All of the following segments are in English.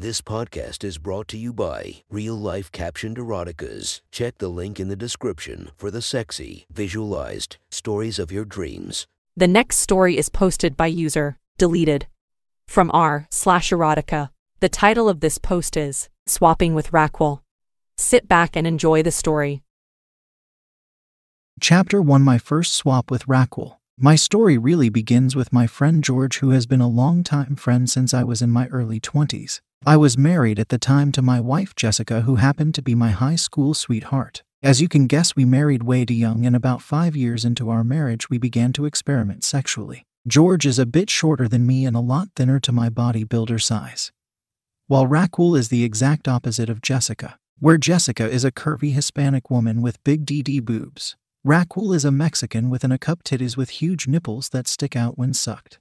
This podcast is brought to you by Real Life Captioned Eroticas. Check the link in the description for the sexy, visualized stories of your dreams. The next story is posted by user deleted from r slash erotica. The title of this post is Swapping with Raquel. Sit back and enjoy the story. Chapter 1 My First Swap with Raquel. My story really begins with my friend George, who has been a long-time friend since I was in my early 20s. I was married at the time to my wife Jessica, who happened to be my high school sweetheart. As you can guess, we married way too young, and about five years into our marriage, we began to experiment sexually. George is a bit shorter than me and a lot thinner to my bodybuilder size. While Raquel is the exact opposite of Jessica, where Jessica is a curvy Hispanic woman with big DD boobs. Raquel is a Mexican with an a cup titties with huge nipples that stick out when sucked.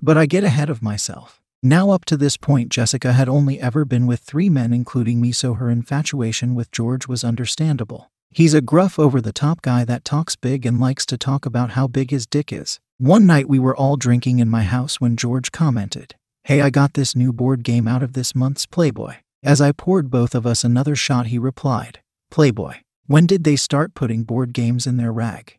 But I get ahead of myself. Now, up to this point, Jessica had only ever been with three men, including me, so her infatuation with George was understandable. He's a gruff, over the top guy that talks big and likes to talk about how big his dick is. One night we were all drinking in my house when George commented, Hey, I got this new board game out of this month's Playboy. As I poured both of us another shot, he replied, Playboy. When did they start putting board games in their rag?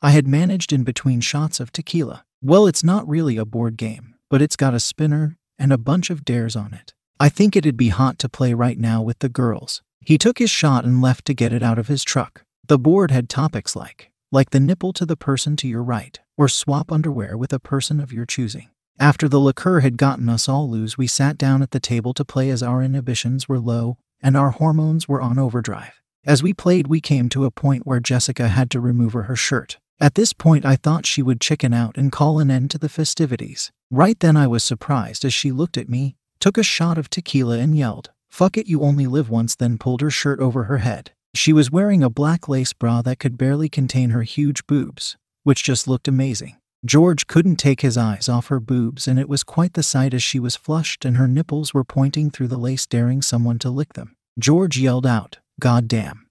I had managed in between shots of tequila. Well, it's not really a board game, but it's got a spinner and a bunch of dares on it. I think it'd be hot to play right now with the girls. He took his shot and left to get it out of his truck. The board had topics like, like the nipple to the person to your right, or swap underwear with a person of your choosing. After the liqueur had gotten us all loose, we sat down at the table to play as our inhibitions were low and our hormones were on overdrive. As we played, we came to a point where Jessica had to remove her shirt. At this point, I thought she would chicken out and call an end to the festivities. Right then, I was surprised as she looked at me, took a shot of tequila, and yelled, Fuck it, you only live once, then pulled her shirt over her head. She was wearing a black lace bra that could barely contain her huge boobs, which just looked amazing. George couldn't take his eyes off her boobs, and it was quite the sight as she was flushed and her nipples were pointing through the lace, daring someone to lick them. George yelled out, God damn.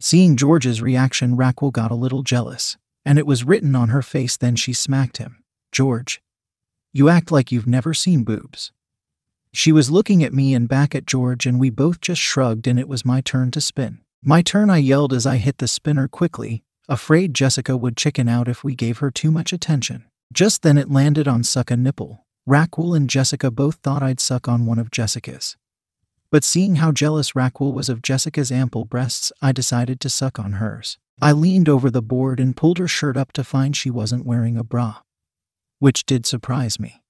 Seeing George's reaction, Raquel got a little jealous, and it was written on her face. Then she smacked him. George, you act like you've never seen boobs. She was looking at me and back at George, and we both just shrugged, and it was my turn to spin. My turn, I yelled as I hit the spinner quickly, afraid Jessica would chicken out if we gave her too much attention. Just then it landed on suck a nipple. Raquel and Jessica both thought I'd suck on one of Jessica's. But seeing how jealous Raquel was of Jessica's ample breasts, I decided to suck on hers. I leaned over the board and pulled her shirt up to find she wasn't wearing a bra, which did surprise me.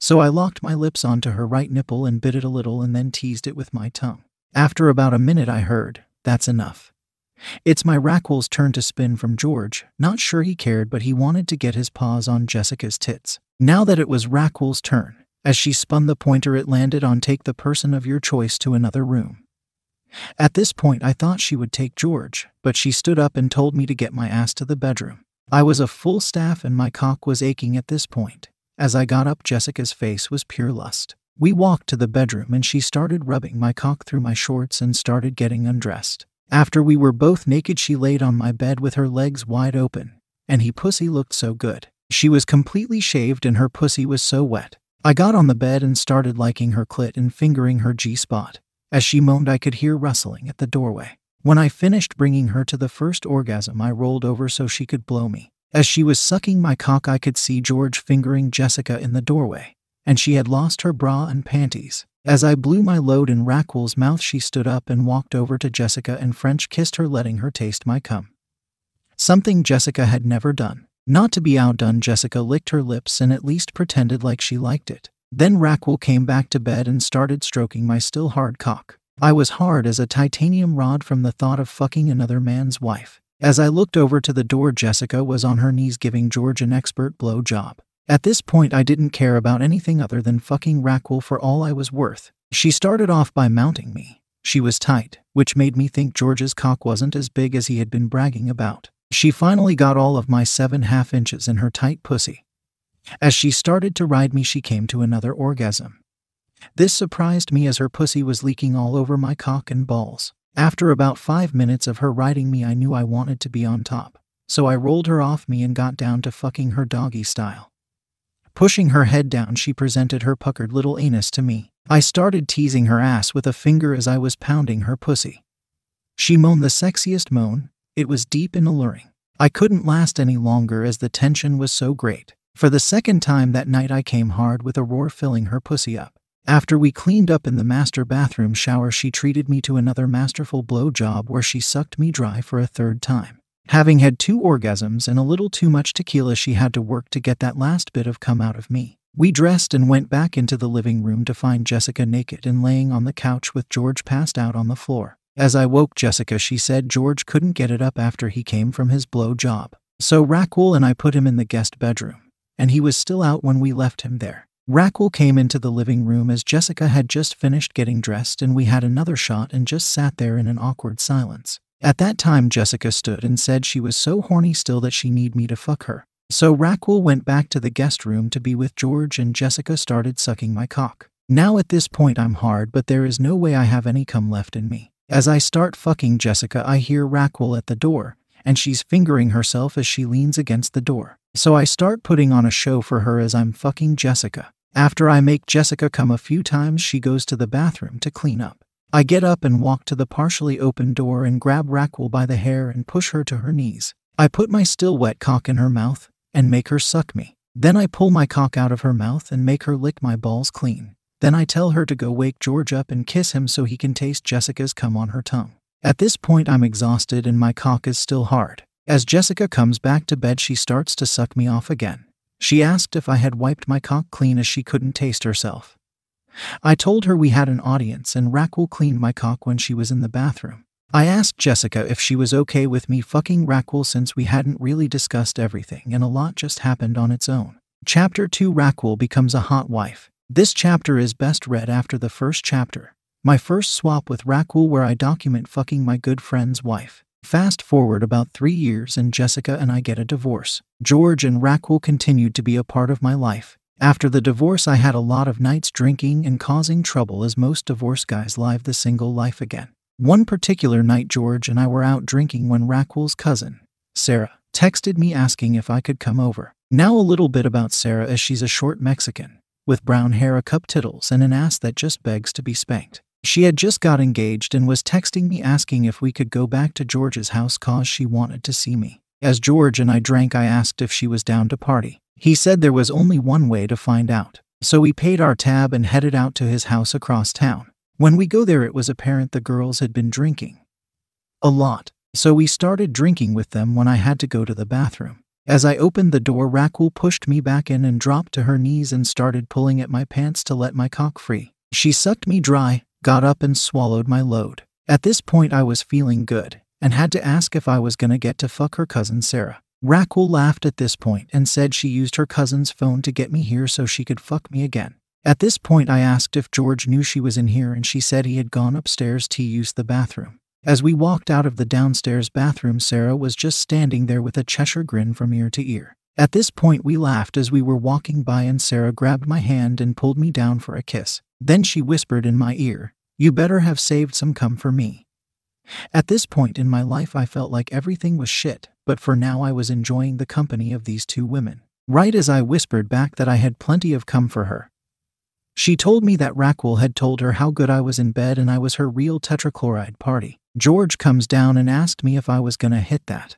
So I locked my lips onto her right nipple and bit it a little and then teased it with my tongue. After about a minute, I heard, That's enough. It's my Raquel's turn to spin from George, not sure he cared, but he wanted to get his paws on Jessica's tits. Now that it was Raquel's turn, as she spun the pointer, it landed on take the person of your choice to another room. At this point, I thought she would take George, but she stood up and told me to get my ass to the bedroom. I was a full staff and my cock was aching at this point. As I got up, Jessica's face was pure lust. We walked to the bedroom and she started rubbing my cock through my shorts and started getting undressed. After we were both naked, she laid on my bed with her legs wide open, and he pussy looked so good. She was completely shaved and her pussy was so wet. I got on the bed and started liking her clit and fingering her G spot. As she moaned, I could hear rustling at the doorway. When I finished bringing her to the first orgasm, I rolled over so she could blow me. As she was sucking my cock, I could see George fingering Jessica in the doorway, and she had lost her bra and panties. As I blew my load in Raquel's mouth, she stood up and walked over to Jessica and French kissed her, letting her taste my cum. Something Jessica had never done. Not to be outdone, Jessica licked her lips and at least pretended like she liked it. Then Raquel came back to bed and started stroking my still hard cock. I was hard as a titanium rod from the thought of fucking another man's wife. As I looked over to the door, Jessica was on her knees giving George an expert blow job. At this point, I didn't care about anything other than fucking Raquel for all I was worth. She started off by mounting me. She was tight, which made me think George's cock wasn't as big as he had been bragging about. She finally got all of my seven half inches in her tight pussy. As she started to ride me, she came to another orgasm. This surprised me as her pussy was leaking all over my cock and balls. After about five minutes of her riding me, I knew I wanted to be on top. So I rolled her off me and got down to fucking her doggy style. Pushing her head down, she presented her puckered little anus to me. I started teasing her ass with a finger as I was pounding her pussy. She moaned the sexiest moan, it was deep and alluring. I couldn't last any longer as the tension was so great. For the second time that night, I came hard with a roar filling her pussy up. After we cleaned up in the master bathroom shower, she treated me to another masterful blow job where she sucked me dry for a third time. Having had two orgasms and a little too much tequila, she had to work to get that last bit of cum out of me. We dressed and went back into the living room to find Jessica naked and laying on the couch with George passed out on the floor. As I woke Jessica, she said George couldn't get it up after he came from his blow job. So Raquel and I put him in the guest bedroom and he was still out when we left him there. Raquel came into the living room as Jessica had just finished getting dressed, and we had another shot and just sat there in an awkward silence. At that time, Jessica stood and said she was so horny still that she need me to fuck her. So Raquel went back to the guest room to be with George, and Jessica started sucking my cock. Now at this point, I'm hard, but there is no way I have any cum left in me. As I start fucking Jessica, I hear Raquel at the door, and she's fingering herself as she leans against the door. So I start putting on a show for her as I'm fucking Jessica. After I make Jessica come a few times, she goes to the bathroom to clean up. I get up and walk to the partially open door and grab Raquel by the hair and push her to her knees. I put my still wet cock in her mouth and make her suck me. Then I pull my cock out of her mouth and make her lick my balls clean. Then I tell her to go wake George up and kiss him so he can taste Jessica's cum on her tongue. At this point, I'm exhausted and my cock is still hard. As Jessica comes back to bed, she starts to suck me off again. She asked if I had wiped my cock clean as she couldn't taste herself. I told her we had an audience and Raquel cleaned my cock when she was in the bathroom. I asked Jessica if she was okay with me fucking Raquel since we hadn't really discussed everything and a lot just happened on its own. Chapter 2 Raquel becomes a hot wife. This chapter is best read after the first chapter. My first swap with Raquel, where I document fucking my good friend's wife. Fast forward about three years, and Jessica and I get a divorce. George and Raquel continued to be a part of my life. After the divorce, I had a lot of nights drinking and causing trouble, as most divorced guys live the single life again. One particular night, George and I were out drinking when Raquel's cousin, Sarah, texted me asking if I could come over. Now, a little bit about Sarah, as she's a short Mexican, with brown hair, a cup tittles, and an ass that just begs to be spanked. She had just got engaged and was texting me asking if we could go back to George's house cause she wanted to see me. As George and I drank, I asked if she was down to party. He said there was only one way to find out. So we paid our tab and headed out to his house across town. When we go there, it was apparent the girls had been drinking. A lot. So we started drinking with them when I had to go to the bathroom. As I opened the door, Raquel pushed me back in and dropped to her knees and started pulling at my pants to let my cock free. She sucked me dry, got up and swallowed my load. At this point, I was feeling good and had to ask if I was gonna get to fuck her cousin Sarah. Raquel laughed at this point and said she used her cousin's phone to get me here so she could fuck me again. At this point, I asked if George knew she was in here, and she said he had gone upstairs to use the bathroom. As we walked out of the downstairs bathroom, Sarah was just standing there with a Cheshire grin from ear to ear. At this point, we laughed as we were walking by, and Sarah grabbed my hand and pulled me down for a kiss. Then she whispered in my ear, You better have saved some cum for me. At this point in my life, I felt like everything was shit, but for now I was enjoying the company of these two women. Right as I whispered back that I had plenty of cum for her, she told me that Raquel had told her how good I was in bed and I was her real tetrachloride party. George comes down and asked me if I was gonna hit that.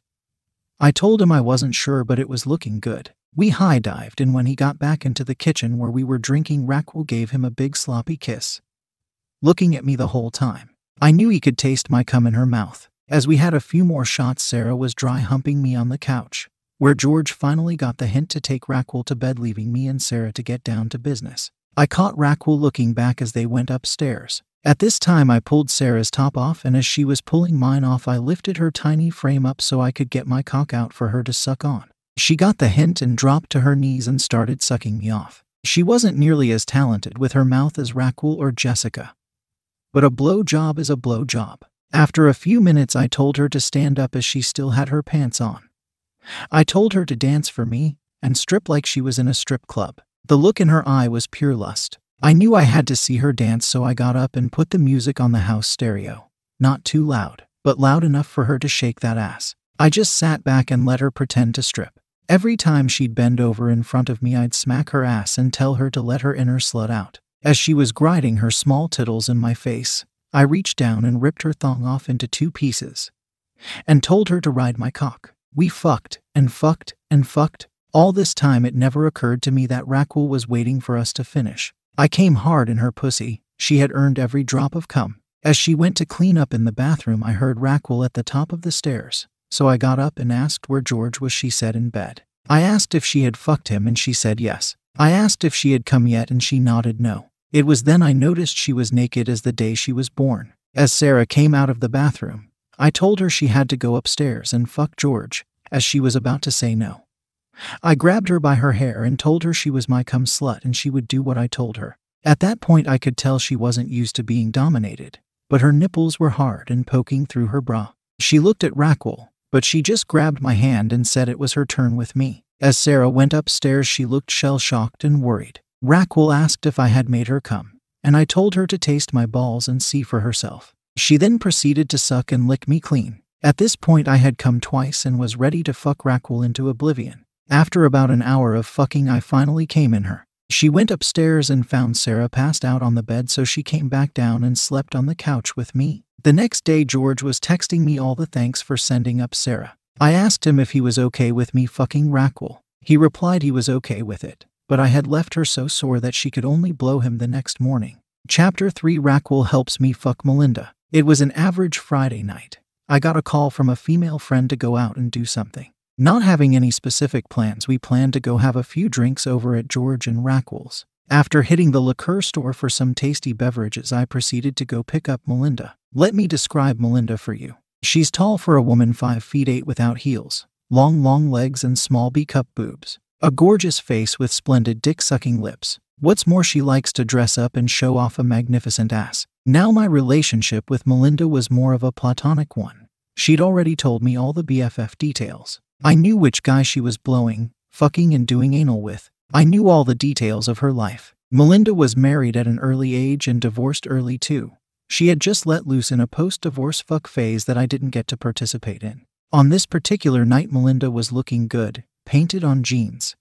I told him I wasn't sure, but it was looking good. We high dived, and when he got back into the kitchen where we were drinking, Raquel gave him a big sloppy kiss, looking at me the whole time. I knew he could taste my cum in her mouth. As we had a few more shots, Sarah was dry humping me on the couch, where George finally got the hint to take Raquel to bed, leaving me and Sarah to get down to business. I caught Raquel looking back as they went upstairs. At this time, I pulled Sarah's top off, and as she was pulling mine off, I lifted her tiny frame up so I could get my cock out for her to suck on. She got the hint and dropped to her knees and started sucking me off. She wasn't nearly as talented with her mouth as Raquel or Jessica. But a blow job is a blow job. After a few minutes, I told her to stand up as she still had her pants on. I told her to dance for me and strip like she was in a strip club. The look in her eye was pure lust. I knew I had to see her dance, so I got up and put the music on the house stereo. Not too loud, but loud enough for her to shake that ass. I just sat back and let her pretend to strip. Every time she'd bend over in front of me, I'd smack her ass and tell her to let her inner slut out. As she was grinding her small tittles in my face, I reached down and ripped her thong off into two pieces and told her to ride my cock. We fucked and fucked and fucked. All this time, it never occurred to me that Raquel was waiting for us to finish. I came hard in her pussy. She had earned every drop of cum. As she went to clean up in the bathroom, I heard Raquel at the top of the stairs. So I got up and asked where George was, she said in bed. I asked if she had fucked him and she said yes. I asked if she had come yet and she nodded no. It was then I noticed she was naked as the day she was born. As Sarah came out of the bathroom, I told her she had to go upstairs and fuck George, as she was about to say no. I grabbed her by her hair and told her she was my cum slut and she would do what I told her. At that point, I could tell she wasn't used to being dominated, but her nipples were hard and poking through her bra. She looked at Raquel, but she just grabbed my hand and said it was her turn with me. As Sarah went upstairs, she looked shell shocked and worried. Raquel asked if I had made her come, and I told her to taste my balls and see for herself. She then proceeded to suck and lick me clean. At this point, I had come twice and was ready to fuck Raquel into oblivion. After about an hour of fucking, I finally came in her. She went upstairs and found Sarah passed out on the bed, so she came back down and slept on the couch with me. The next day, George was texting me all the thanks for sending up Sarah. I asked him if he was okay with me fucking Raquel. He replied he was okay with it, but I had left her so sore that she could only blow him the next morning. Chapter 3 Raquel helps me fuck Melinda. It was an average Friday night. I got a call from a female friend to go out and do something. Not having any specific plans, we planned to go have a few drinks over at George and Raquel's. After hitting the liquor store for some tasty beverages, I proceeded to go pick up Melinda. Let me describe Melinda for you. She's tall for a woman 5 feet 8 without heels, long, long legs, and small B cup boobs. A gorgeous face with splendid dick sucking lips. What's more, she likes to dress up and show off a magnificent ass. Now, my relationship with Melinda was more of a platonic one. She'd already told me all the BFF details. I knew which guy she was blowing, fucking, and doing anal with. I knew all the details of her life. Melinda was married at an early age and divorced early too. She had just let loose in a post divorce fuck phase that I didn't get to participate in. On this particular night, Melinda was looking good, painted on jeans,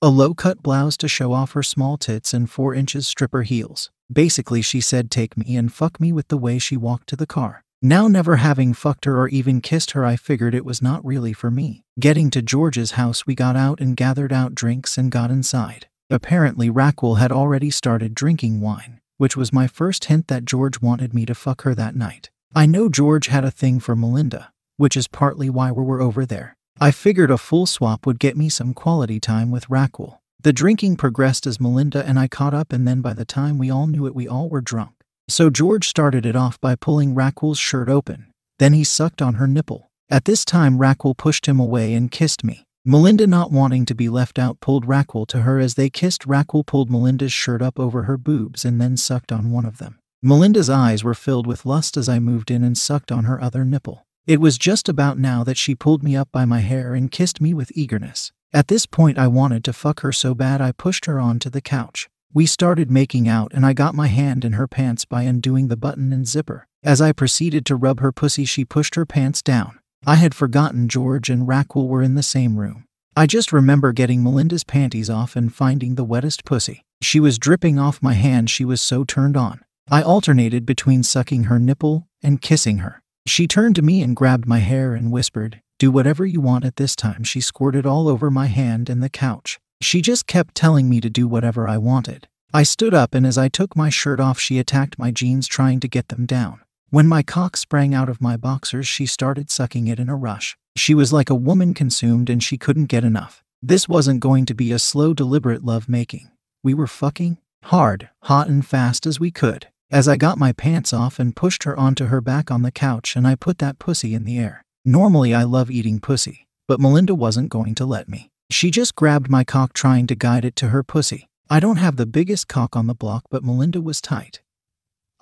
a low cut blouse to show off her small tits, and 4 inches stripper heels. Basically, she said, Take me and fuck me with the way she walked to the car. Now, never having fucked her or even kissed her, I figured it was not really for me. Getting to George's house, we got out and gathered out drinks and got inside. Apparently, Raquel had already started drinking wine, which was my first hint that George wanted me to fuck her that night. I know George had a thing for Melinda, which is partly why we were over there. I figured a full swap would get me some quality time with Raquel. The drinking progressed as Melinda and I caught up, and then by the time we all knew it, we all were drunk. So George started it off by pulling Raquel's shirt open. Then he sucked on her nipple. At this time, Raquel pushed him away and kissed me. Melinda, not wanting to be left out, pulled Raquel to her as they kissed. Raquel pulled Melinda's shirt up over her boobs and then sucked on one of them. Melinda's eyes were filled with lust as I moved in and sucked on her other nipple. It was just about now that she pulled me up by my hair and kissed me with eagerness. At this point, I wanted to fuck her so bad I pushed her onto the couch. We started making out, and I got my hand in her pants by undoing the button and zipper. As I proceeded to rub her pussy, she pushed her pants down. I had forgotten George and Raquel were in the same room. I just remember getting Melinda's panties off and finding the wettest pussy. She was dripping off my hand, she was so turned on. I alternated between sucking her nipple and kissing her. She turned to me and grabbed my hair and whispered, Do whatever you want at this time. She squirted all over my hand and the couch. She just kept telling me to do whatever I wanted. I stood up, and as I took my shirt off, she attacked my jeans, trying to get them down. When my cock sprang out of my boxers, she started sucking it in a rush. She was like a woman consumed, and she couldn't get enough. This wasn't going to be a slow, deliberate love making. We were fucking hard, hot, and fast as we could. As I got my pants off and pushed her onto her back on the couch, and I put that pussy in the air. Normally, I love eating pussy, but Melinda wasn't going to let me. She just grabbed my cock, trying to guide it to her pussy. I don't have the biggest cock on the block, but Melinda was tight.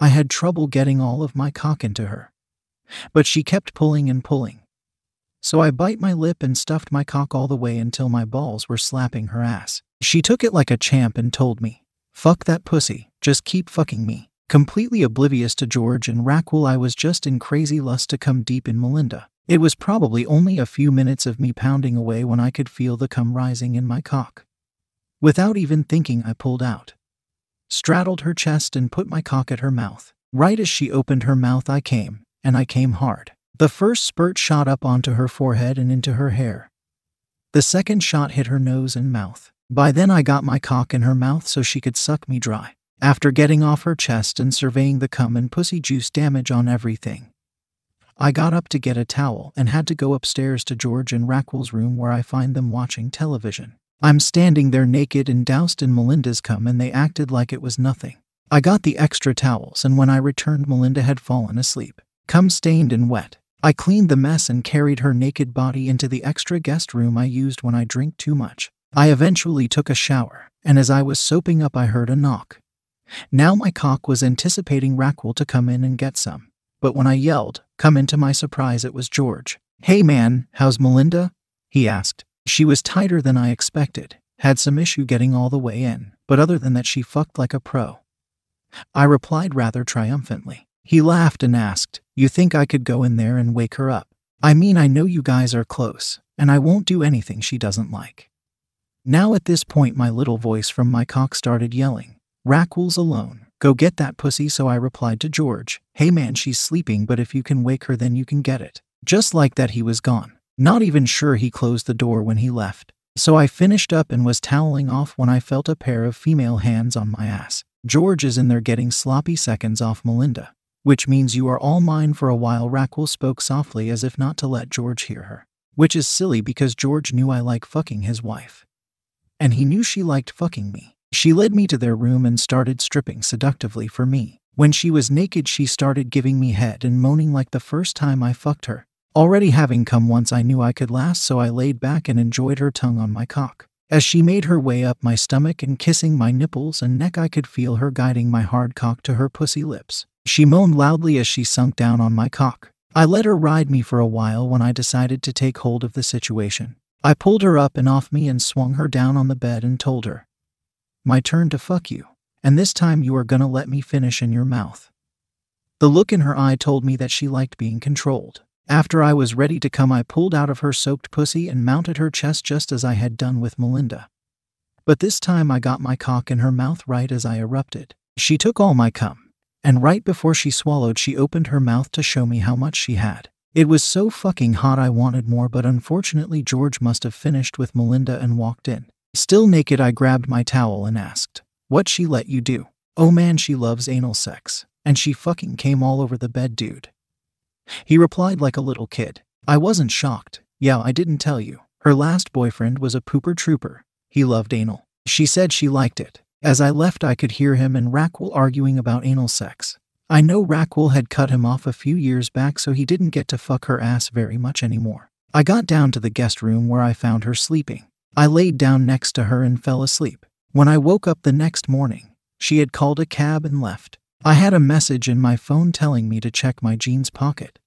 I had trouble getting all of my cock into her. But she kept pulling and pulling. So I bite my lip and stuffed my cock all the way until my balls were slapping her ass. She took it like a champ and told me, Fuck that pussy, just keep fucking me. Completely oblivious to George and Raquel, I was just in crazy lust to come deep in Melinda. It was probably only a few minutes of me pounding away when I could feel the cum rising in my cock. Without even thinking, I pulled out. straddled her chest, and put my cock at her mouth. Right as she opened her mouth, I came, and I came hard. The first spurt shot up onto her forehead and into her hair. The second shot hit her nose and mouth. By then, I got my cock in her mouth so she could suck me dry. After getting off her chest and surveying the cum and pussy juice damage on everything, I got up to get a towel and had to go upstairs to George and Raquel's room where I find them watching television. I'm standing there naked and doused in Melinda's cum, and they acted like it was nothing. I got the extra towels, and when I returned, Melinda had fallen asleep, cum stained and wet. I cleaned the mess and carried her naked body into the extra guest room I used when I drink too much. I eventually took a shower, and as I was soaping up, I heard a knock. Now my cock was anticipating Raquel to come in and get some. But when I yelled, come in to my surprise, it was George. Hey man, how's Melinda? He asked. She was tighter than I expected, had some issue getting all the way in, but other than that, she fucked like a pro. I replied rather triumphantly. He laughed and asked, You think I could go in there and wake her up? I mean, I know you guys are close, and I won't do anything she doesn't like. Now, at this point, my little voice from my cock started yelling, Raquel's alone. Go get that pussy. So I replied to George, Hey man, she's sleeping, but if you can wake her, then you can get it. Just like that, he was gone. Not even sure he closed the door when he left. So I finished up and was toweling off when I felt a pair of female hands on my ass. George is in there getting sloppy seconds off Melinda, which means you are all mine for a while. Raquel spoke softly as if not to let George hear her, which is silly because George knew I like fucking his wife. And he knew she liked fucking me. She led me to their room and started stripping seductively for me. When she was naked, she started giving me head and moaning like the first time I fucked her. Already having come once, I knew I could last, so I laid back and enjoyed her tongue on my cock. As she made her way up my stomach and kissing my nipples and neck, I could feel her guiding my hard cock to her pussy lips. She moaned loudly as she sunk down on my cock. I let her ride me for a while when I decided to take hold of the situation. I pulled her up and off me and swung her down on the bed and told her, My turn to fuck you, and this time you are gonna let me finish in your mouth. The look in her eye told me that she liked being controlled. After I was ready to come, I pulled out of her soaked pussy and mounted her chest just as I had done with Melinda. But this time I got my cock in her mouth right as I erupted. She took all my cum, and right before she swallowed, she opened her mouth to show me how much she had. It was so fucking hot I wanted more, but unfortunately, George must have finished with Melinda and walked in. Still naked, I grabbed my towel and asked, What she let you do? Oh man, she loves anal sex. And she fucking came all over the bed, dude. He replied like a little kid. I wasn't shocked. Yeah, I didn't tell you. Her last boyfriend was a pooper trooper. He loved anal. She said she liked it. As I left, I could hear him and Raquel arguing about anal sex. I know Raquel had cut him off a few years back, so he didn't get to fuck her ass very much anymore. I got down to the guest room where I found her sleeping. I laid down next to her and fell asleep. When I woke up the next morning, she had called a cab and left. I had a message in my phone telling me to check my jeans pocket.